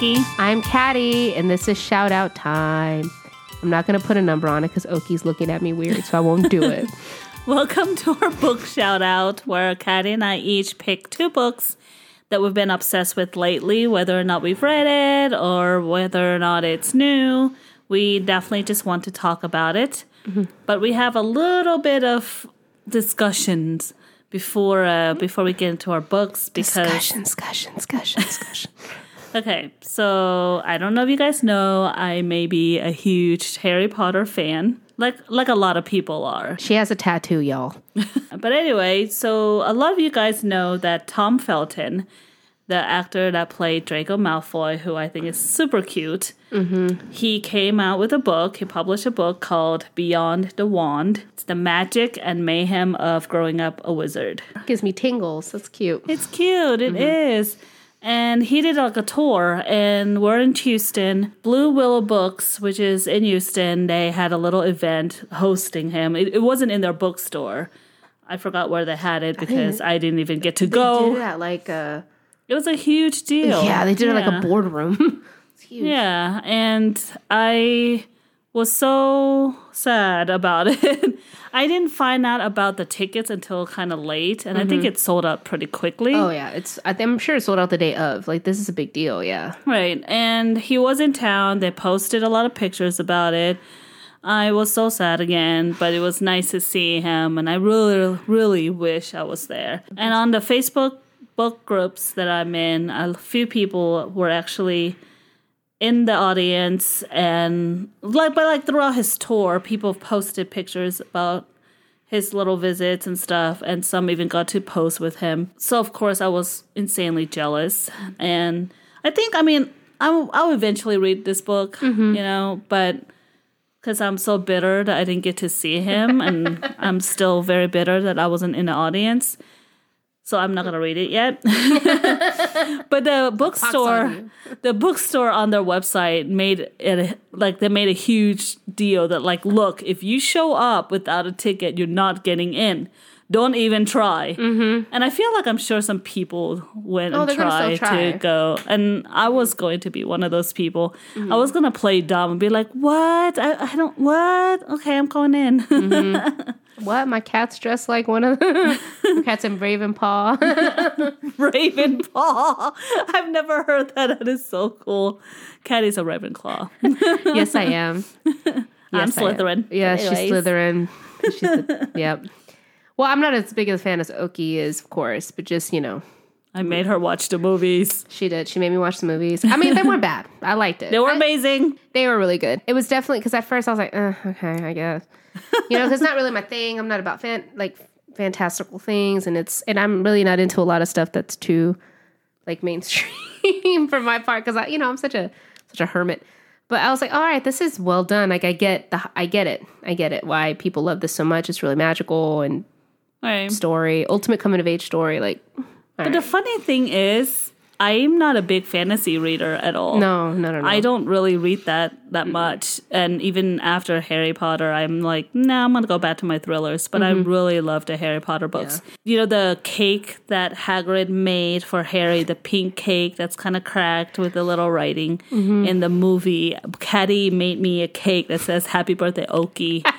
Oki. I'm Caddy, and this is shout out time. I'm not going to put a number on it because Oki's looking at me weird, so I won't do it. Welcome to our book shout out, where Caddy and I each pick two books that we've been obsessed with lately, whether or not we've read it or whether or not it's new. We definitely just want to talk about it. But we have a little bit of discussions before uh, before we get into our books because discussion, discussion, discussion, discussion. Okay, so I don't know if you guys know, I may be a huge Harry Potter fan, like like a lot of people are. She has a tattoo, y'all. But anyway, so a lot of you guys know that Tom Felton, the actor that played Draco Malfoy, who I think is super cute, mm-hmm. he came out with a book. He published a book called Beyond the Wand. It's the magic and mayhem of growing up a wizard. Gives me tingles. That's cute. It's cute. It mm-hmm. is. And he did like a tour, and we're in Houston. Blue Willow Books, which is in Houston, they had a little event hosting him. It, it wasn't in their bookstore. I forgot where they had it because I didn't even get to go. at like a It was a huge deal. yeah. They did it like a boardroom. it's huge. Yeah, and I was so sad about it. I didn't find out about the tickets until kind of late, and I think mm-hmm. it sold out pretty quickly. Oh yeah, it's. I I'm sure it sold out the day of. Like this is a big deal. Yeah. Right. And he was in town. They posted a lot of pictures about it. I was so sad again, but it was nice to see him. And I really, really wish I was there. And on the Facebook book groups that I'm in, a few people were actually in the audience and like but like throughout his tour people posted pictures about his little visits and stuff and some even got to pose with him. So of course i was insanely jealous. And i think i mean i'll, I'll eventually read this book mm-hmm. you know but because i'm so bitter that i didn't get to see him and i'm still very bitter that i wasn't in the audience so i'm not going to read it yet. But the bookstore the bookstore on their website made it like they made a huge deal that like look if you show up without a ticket you're not getting in. Don't even try. Mm-hmm. and i feel like i'm sure some people went Oh, and tried try. to go. And i was going to be one of those people. I was going to play dumb and be like what? I, I don't what? Okay i'm going in. What? My cat's dressed like one of the cat's in Ravenpaw. ravenclaw i've never heard that that is so cool caddy's a ravenclaw yes, I am. i'm Yes, I am. slytherin Yeah, she's. Slytherin. She's the, yep. Well, I'm not as big a fan as Oki is, of course, but just you know, I made her watch the movies. she did. She made me watch the movies. I mean, they weren't bad. I liked it. They were I- amazing. they were really good. It was definitely because at first I was like, uh, okay, I guess, you know, because it's not really my thing. I'm not about fan like fantastical things, and it's and I'm really not into a lot of stuff that's too like mainstream for my part because I, you know, I'm such a such a hermit. But I was like, all right, this is well done. Like I get the, I get it, I get it. Why people love this so much? It's really magical and Right. story, ultimate coming of age story. Like, But right. the funny thing is, I'm not a big fantasy reader at all. no, no, no, no. I don't really read that that much. And even after Harry Potter, I'm like, nah, I'm gonna go back to my thrillers. But I really love the Harry Potter books. You know, the cake that Hagrid made for Harry, the pink cake that's kind of cracked with the little writing in the movie. Caddy made me a cake that says "Happy Birthday, Oki."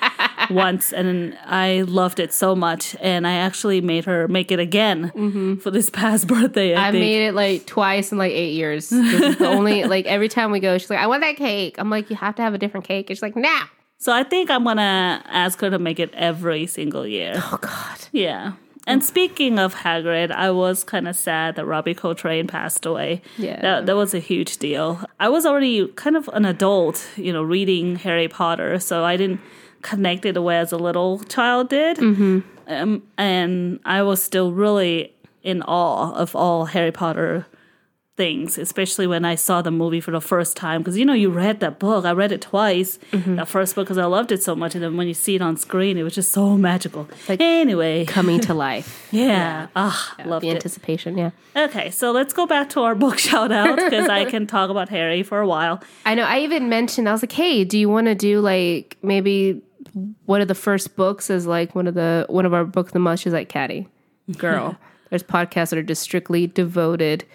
once and I loved it so much and I actually made her make it again mm-hmm. for this past birthday I, I made it like twice in like eight years. This is the only like every time we go, she's like, "I want that cake." I'm like, "You have to have a different cake." And she's like, "Now." So I think I'm gonna ask her to make it every single year. Oh God. Yeah. And speaking of Hagrid, I was kind of sad that Robbie Coltrane passed away. Yeah. That, that was a huge deal. I was already kind of an adult, you know, reading Harry Potter, so I didn't connect it the way as a little child did. Mm-hmm. Um, and I was still really in awe of all Harry Potter things, especially when I saw the movie for the first time. Because you know, you read that book. I read it twice. That first book because I loved it so much, and then when you see it on screen, it was just so magical. Like- anyway, Coming to life. yeah, ah, loved the it. anticipation. Yeah. Okay, so let's go back to our book shout out because I can talk about Harry for a while. I know. I even mentioned. I was like, "Hey, do you want to do like maybe one of the first books is like one of the one of our book of the month?" is like, "Caddy, girl, there's podcasts that are just strictly devoted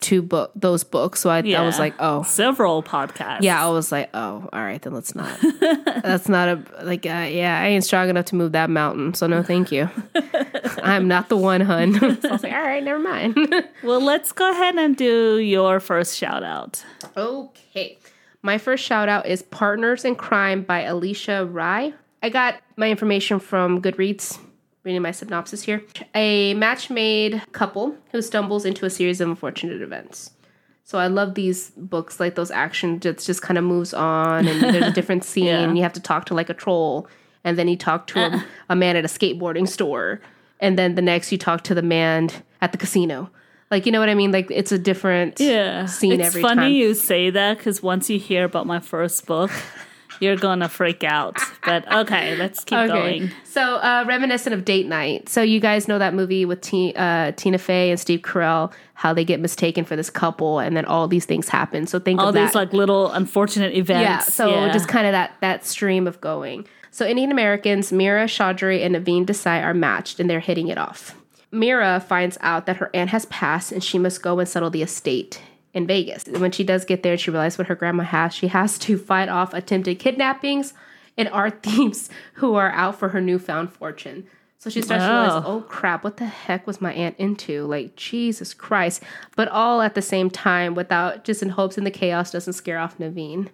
to book those books. So I, I was like, oh, several podcasts. yeah. I was like, oh, all right, then let's not. That's not a like. Uh, yeah, I ain't strong enough to move that mountain. So no, thank you. I'm not the one, hun. so I was like, all right, never mind. Well, let's go ahead and do your first shout out. Okay. My first shout out is Partners in Crime by Alisha Rai. I got my information from Goodreads, reading my synopsis here. A match made couple who stumbles into a series of unfortunate events. So I love these books, like those action that just kind of moves on, and there's a different scene. Yeah. You have to talk to like a troll, and then you talk to a, uh-uh. a man at a skateboarding store, and then the next you talk to the man at the casino. Like you know what I mean? Like it's a different Yeah. scene it's funny time. you say that because once you hear about my first book, you're gonna freak out. But okay, let's keep going. So, uh, reminiscent of Date Night. So, you guys know that movie with T- uh, Tina Fey and Steve Carell, how they get mistaken for this couple, and then all these things happen. So, think All of that. these like little unfortunate events. yeah. So, just kind of that that stream of going. So, Indian Americans, Mira, Chaudhry, and Naveen Desai are matched, and they're hitting it off. Mira finds out that her aunt has passed, and she must go and settle the estate in Vegas. And when she does get there, she realizes what her grandma has. She has to fight off attempted kidnappings and art thieves who are out for her newfound fortune. So she starts to realize, oh. oh crap, what the heck was my aunt into? Like, Jesus Christ. But all at the same time, without just in hopes in the chaos doesn't scare off Naveen.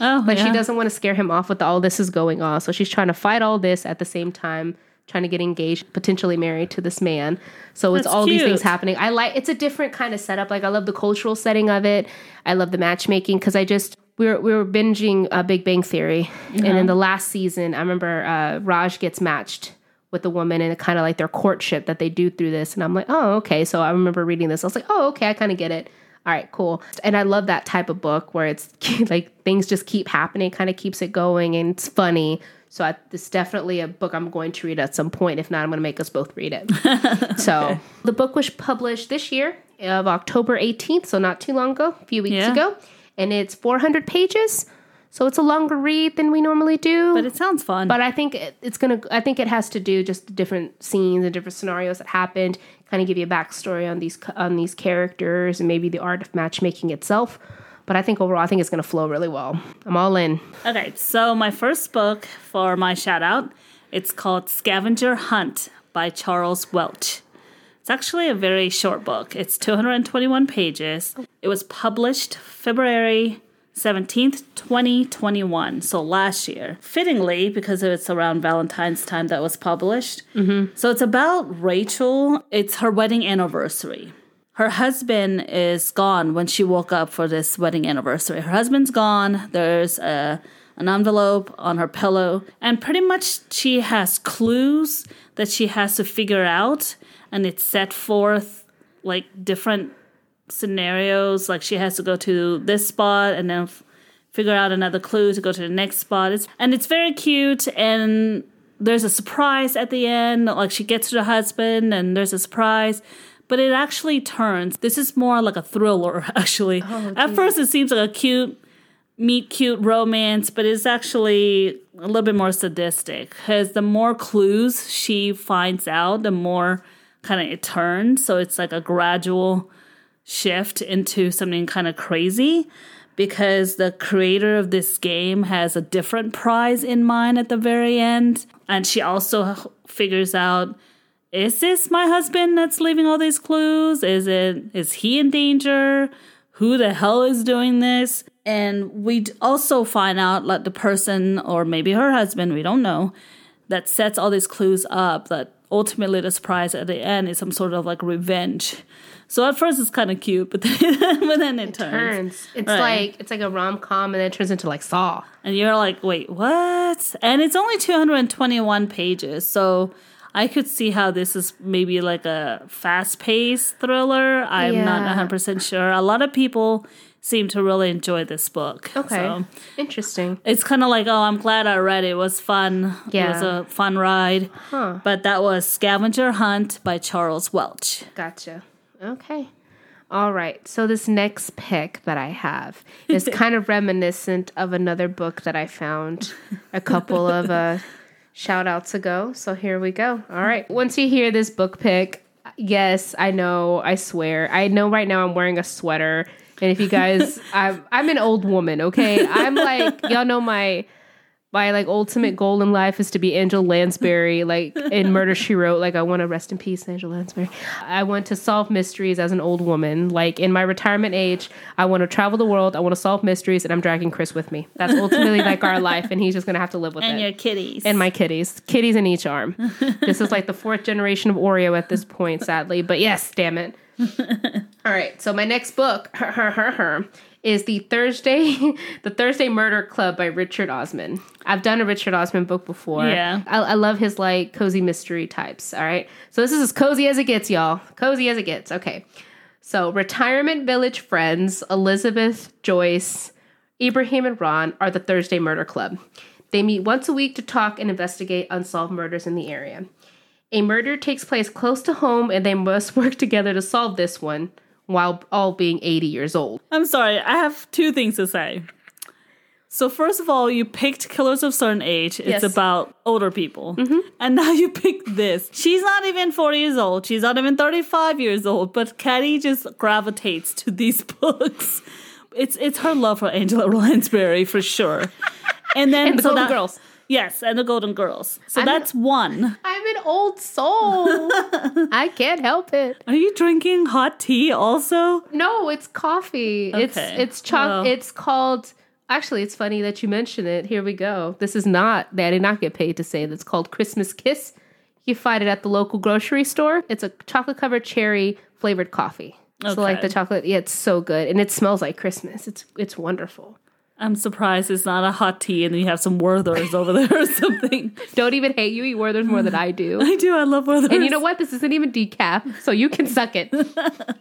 oh, Like, she doesn't want to scare him off with all this is going on. So she's trying to fight all this at the same time, trying to get engaged, potentially married to this man. So it's That's all these things happening. I like it's a different kind of setup. Like I love the cultural setting of it. I love the matchmaking because I just we were we were binging uh, Big Bang Theory, and in the last season, I remember uh, Raj gets matched with the woman and it kind of like their courtship that they do through this, and I'm like, oh okay. So I remember reading this. I was like, oh okay, I kind of get it. All right, cool. And I love that type of book where it's like things just keep happening, kind of keeps it going, and it's funny. So I, it's definitely a book I'm going to read at some point. If not, I'm going to make us both read it. So the book was published this year of October 18th, so not too long ago, a few weeks Yeah. ago, and it's 400 pages. So it's a longer read than we normally do. But it sounds fun. But I think it, it's gonna. I think it has to do just the different scenes and different scenarios that happened. Kind of give you a backstory on these on these characters and maybe the art of matchmaking itself. But I think overall, I think it's gonna flow really well. I'm all in. Okay, so my first book for my shout out, it's called Scavenger Hunt by Charles Welch. It's actually a very short book. It's 221 pages. It was published February 17th, 2021, so last year. Fittingly, because it's around Valentine's time that was published. Mm-hmm. So it's about Rachel. It's her wedding anniversary. Her husband is gone when she woke up for this wedding anniversary. Her husband's gone. There's a, an envelope on her pillow, and pretty much she has clues that she has to figure out, and it's set forth like different scenarios. Like she has to go to this spot and then f- figure out another clue to go to the next spot. It's and it's very cute and there's a surprise at the end. Like she gets to the husband and there's a surprise. But it actually turns. This is more like a thriller, actually. Oh, at first, it seems like a cute, meet cute romance, but it's actually a little bit more sadistic. Because the more clues she finds out, the more kind of it turns. So it's like a gradual shift into something kind of crazy because the creator of this game has a different prize in mind at the very end. And she also figures out is this my husband that's leaving all these clues? Is it is he in danger? Who the hell is doing this? And we also find out like the person or maybe her husband, we don't know, that sets all these clues up that ultimately the surprise at the end is some sort of like revenge. So at first it's kind of cute, but then, but then it, turns. Turns. It's Right. like it's like a rom com, and then it turns into like Saw. And you're like, wait, what? And it's only 221 pages. So I could see how this is maybe like a fast paced thriller. I'm Yeah. not 100% sure. A lot of people seem to really enjoy this book. Okay, So interesting. it's kind of like, oh, I'm glad I read it. It was fun. Yeah. It was a fun ride. Huh. But that was Scavenger Hunt by Charles Welch. Gotcha. Okay. All right. So this next pick that I have is kind of reminiscent of another book that I found a couple of uh, shout outs ago. So here we go. All right. Once you hear this book pick, Yes, I know. I swear. I know right now I'm wearing a sweater. And if you guys, I'm, I'm an old woman, okay? I'm like, y'all know my my like ultimate goal in life is to be Angela Lansbury, like in Murder She Wrote. Like I want to rest in peace, Angela Lansbury. I want to solve mysteries as an old woman. Like in my retirement age, I want to travel the world. I want to solve mysteries, and I'm dragging Chris with me. That's ultimately like our life, and he's just gonna have to live with And it. And your kitties. and my kitties, kitties in each arm. this is like the fourth generation of Oreo at this point, sadly. But yes, damn it. All right, so my next book, her, her, her, her, is the Thursday, the Thursday Murder Club by Richard Osman. I've done a Richard Osman book before. Yeah. I, I love his like cozy mystery types. All right, so this is as cozy as it gets, y'all. Cozy as it gets. Okay, so retirement village friends Elizabeth, Joyce, Ibrahim, and Ron are the Thursday Murder Club. They meet once a week to talk and investigate unsolved murders in the area. A murder takes place close to home, and they must work together to solve this one while all being 80 years old. I'm sorry, I have two things to say. So first of all, you picked Killers of Certain Age. It's Yes. about older people. Mm-hmm. And now you pick this. She's not even 40 years old. She's not even 35 years old, but Caddy just gravitates to these books. It's it's her love for Angela Lansbury for sure. And then And the so Golden that- Girls. Yes, and the Golden Girls. So I'm- that's one. I'm an old soul. I can't help it. Are you drinking hot tea also? No, it's coffee. It's Okay. it's choc. Well. It's called. Actually, it's funny that you mention it. Here we go. This is not. I did not get paid to say that's called Christmas Kiss. You find it at the local grocery store. It's a chocolate covered cherry flavored coffee. Okay. So like the chocolate, yeah, it's so good, and it smells like Christmas. It's it's wonderful. I'm surprised it's not a hot tea and you have some Werther's over there or something. Don't even hate you. Eat Werther's more than I do. I do. I love Werther's. And you know what? This isn't even decaf, so you can suck it.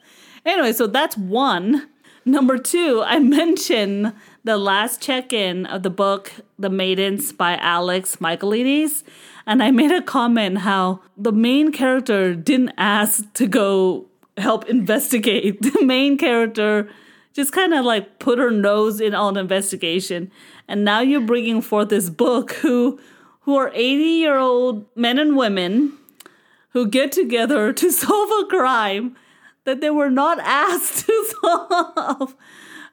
Anyway, so that's one. Number two, I mentioned the last check in of the book, The Maidens by Alex Michaelides. And I made a comment how the main character didn't ask to go help investigate. The main character just kind of like put her nose in on investigation. And now you're bringing forth this book who who are 80 year old men and women who get together to solve a crime that they were not asked to solve.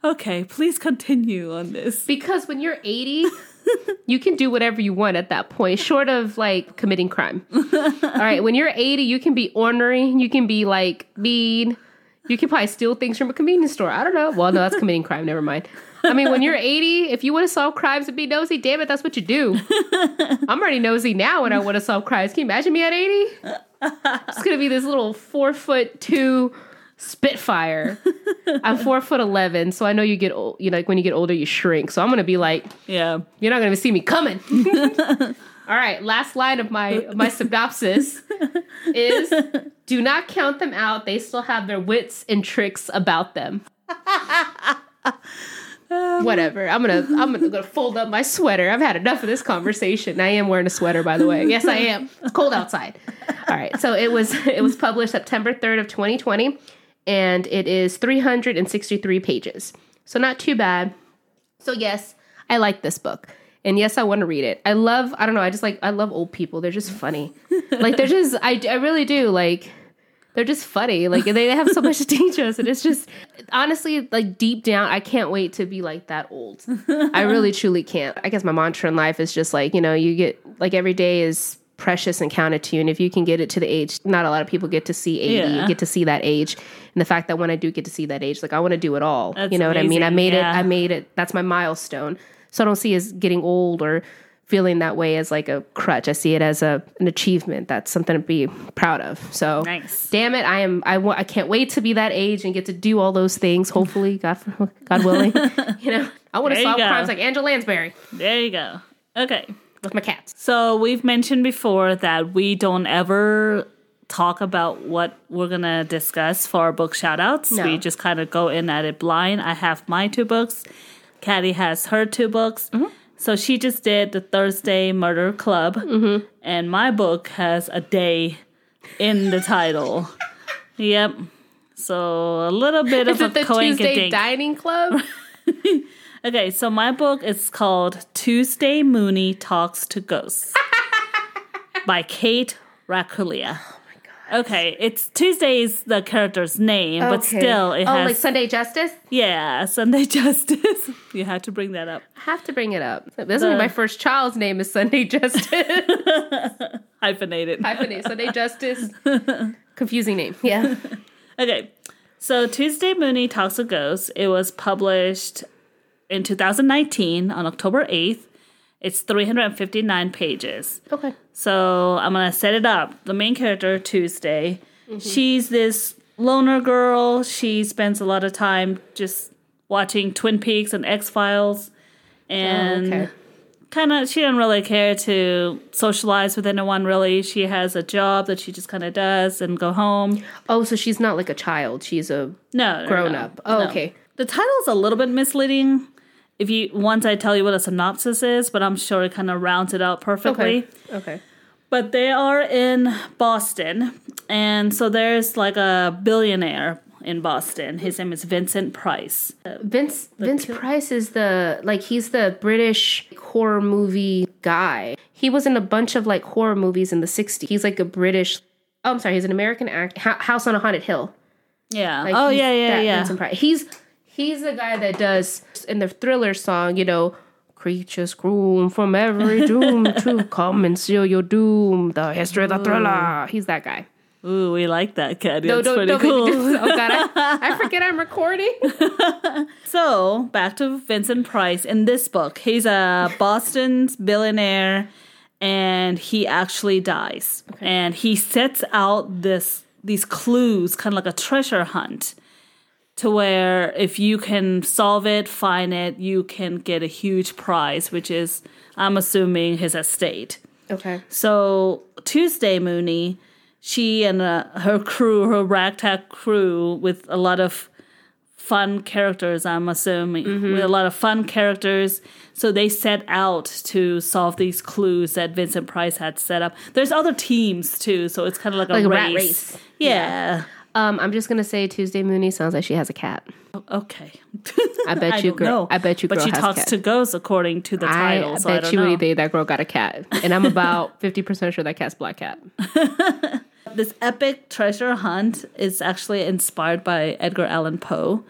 Okay, please continue on this. Because when you're 80, you can do whatever you want at that point, short of like committing crime. All right, when you're 80, you can be ornery, you can be like mean, you can probably steal things from a convenience store. I don't know. Well, no, that's committing crime. Never mind. I mean, when you're 80, if you want to solve crimes and be nosy, damn it, that's what you do. I'm already nosy now when I want to solve crimes. Can you imagine me at 80? It's gonna be this little four foot two Spitfire. I'm four foot eleven, so I know you get old. You know, like when you get older, you shrink. So I'm gonna be like, Yeah. you're not gonna see me coming. All right, last line of my of my synopsis is: Do not count them out. They still have their wits and tricks about them. Um, Whatever. I'm gonna I'm gonna, gonna fold up my sweater. I've had enough of this conversation. I am wearing a sweater, by the way. Yes, I am. It's cold outside. All right. So it was it was published September 3rd of 2020, and it is 363 pages. So not too bad. So yes, I like this book. And yes, I want to read it. I love, I don't know, I just like, I love old people. They're just funny. like, they're just, I, I really do. Like, they're just funny. Like, they have so much to teach us. And it's just, honestly, like, deep down, I can't wait to be like that old. I really, truly can't. I guess my mantra in life is just like, you know, you get, like, every day is precious and counted to you. And if you can get it to the age, not a lot of people get to see 80, Yeah. get to see that age. And the fact that when I do get to see that age, like, I want to do it all. That's you know what I mean? I made Yeah. it, I made it. That's my milestone. So I don't see as getting old or feeling that way as like a crutch. I see it as a an achievement. That's something to be proud of. So Nice. damn it, I am. I I can't wait to be that age and get to do all those things. Hopefully, God God willing. you know, I want to solve crimes like Angela Lansbury There you go. Okay. with my cats. So we've mentioned before that we don't ever talk about what we're gonna discuss for our book shoutouts. No. We just kind of go in at it blind. I have my two books. Caddy has her two books. Mm-hmm. So she just did the Thursday Murder Club, mm-hmm. and my book has a day in the title. yep. So a little bit Is of it the a Tuesday. Dining Club? Okay, so my book is called Tuesday Mooney Talks to Ghosts by Kate Racculia. Okay, it's Tuesday's the character's name, but still it oh, has like Sunday Justice. yeah Sunday Justice. you had to bring that up. I have to bring it up. This is my uh. first child's name is Sunday Justice. Hyphenated. Hyphenated. Sunday Justice. Confusing name. Yeah. Okay, so Tuesday Mooney Talks to Ghosts. It was published in 2019 on October 8th. It's 359 pages. Okay. So I'm gonna set it up. The main character, Tuesday, mm-hmm. she's this loner girl. She spends a lot of time just watching Twin Peaks and X Files, oh, and okay. kind of she doesn't really care to socialize with anyone. Really, she has a job that she just kind of does and go home. Oh, so she's not like a child. She's a No, no, grown no, up. Oh, no. okay. The title's a little bit misleading. If you once I tell you what a synopsis is, but I'm sure it kind of rounds it out perfectly. Okay. Okay. But they are in Boston, and so there's like a billionaire in Boston. His name is Vincent Price. Vince Vince Price is the like he's the British horror movie guy. He was in a bunch of like horror movies in the 60s. He's like a British Oh, I'm sorry, he's an American actor. House on a Haunted Hill. Yeah. Like, oh yeah, yeah, yeah. Vincent Price. He's he's the guy that does in the Thriller song, you know, creatures groom from every doom to come and seal your doom. The history of the thriller. He's that guy. Ooh, we like that kid. No, That's don't, pretty don't make me cool. Oh god, I, I forget I'm recording. So back to Vincent Price. In this book, he's a Boston's billionaire, and he actually dies. And he sets out this these clues, kind of like a treasure hunt, to where if you can solve it, find it, you can get a huge prize, which is, I'm assuming, his estate. Okay. So Tuesday Mooney, she and uh, her crew, her ragtag crew, with a lot of fun characters. I'm assuming with a lot of fun characters. So they set out to solve these clues that Vincent Price had set up. There's other teams too, so it's kind of like a Like a race. rat race. Yeah. Um, I'm just gonna say Tuesday Mooney sounds like she has a cat. Okay. I bet you don't girl. know. I bet you But girl she has talks to ghosts according to the I, title. I so I bet you know. that girl got a cat, and I'm about fifty percent sure that cat's black cat. this epic treasure hunt is actually inspired by Edgar Allan Poe.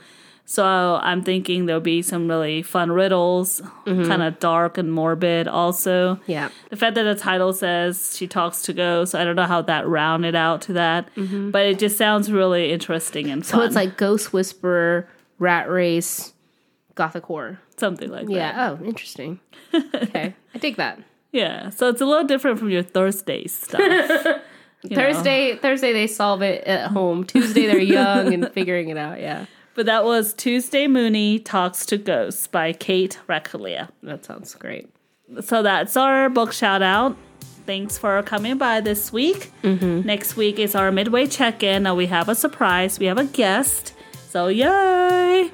So I'm thinking there'll be some really fun riddles, kind of dark and morbid also. Mm-hmm. Yeah. The fact that the title says she talks to ghosts, I don't know how that rounded out to that, but it just sounds really interesting and fun. Mm-hmm. So it's like Ghost Whisperer, Rat Race, Gothic horror. something like that. Yeah. Oh, interesting. Okay, I dig that. Yeah. So it's a little different from your Thursday stuff. you know. Thursday, Thursday they solve it at home. Tuesday they're young and figuring it out. Yeah, But that was Tuesday Mooney Talks to Ghosts by Kate Racculia. that sounds great. so that's our book shout out. Thanks for coming by this week. Mm-hmm. Next week is our midway check in. Now we have a surprise. We have a guest. So yay!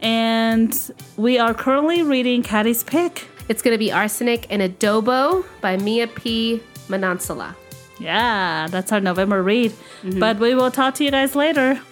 And we are currently reading Caddy's Pick. It's gonna be Arsenic and Adobo by Mia P. Manansala. Yeah, that's our November read. Mm-hmm. But we will talk to you guys later.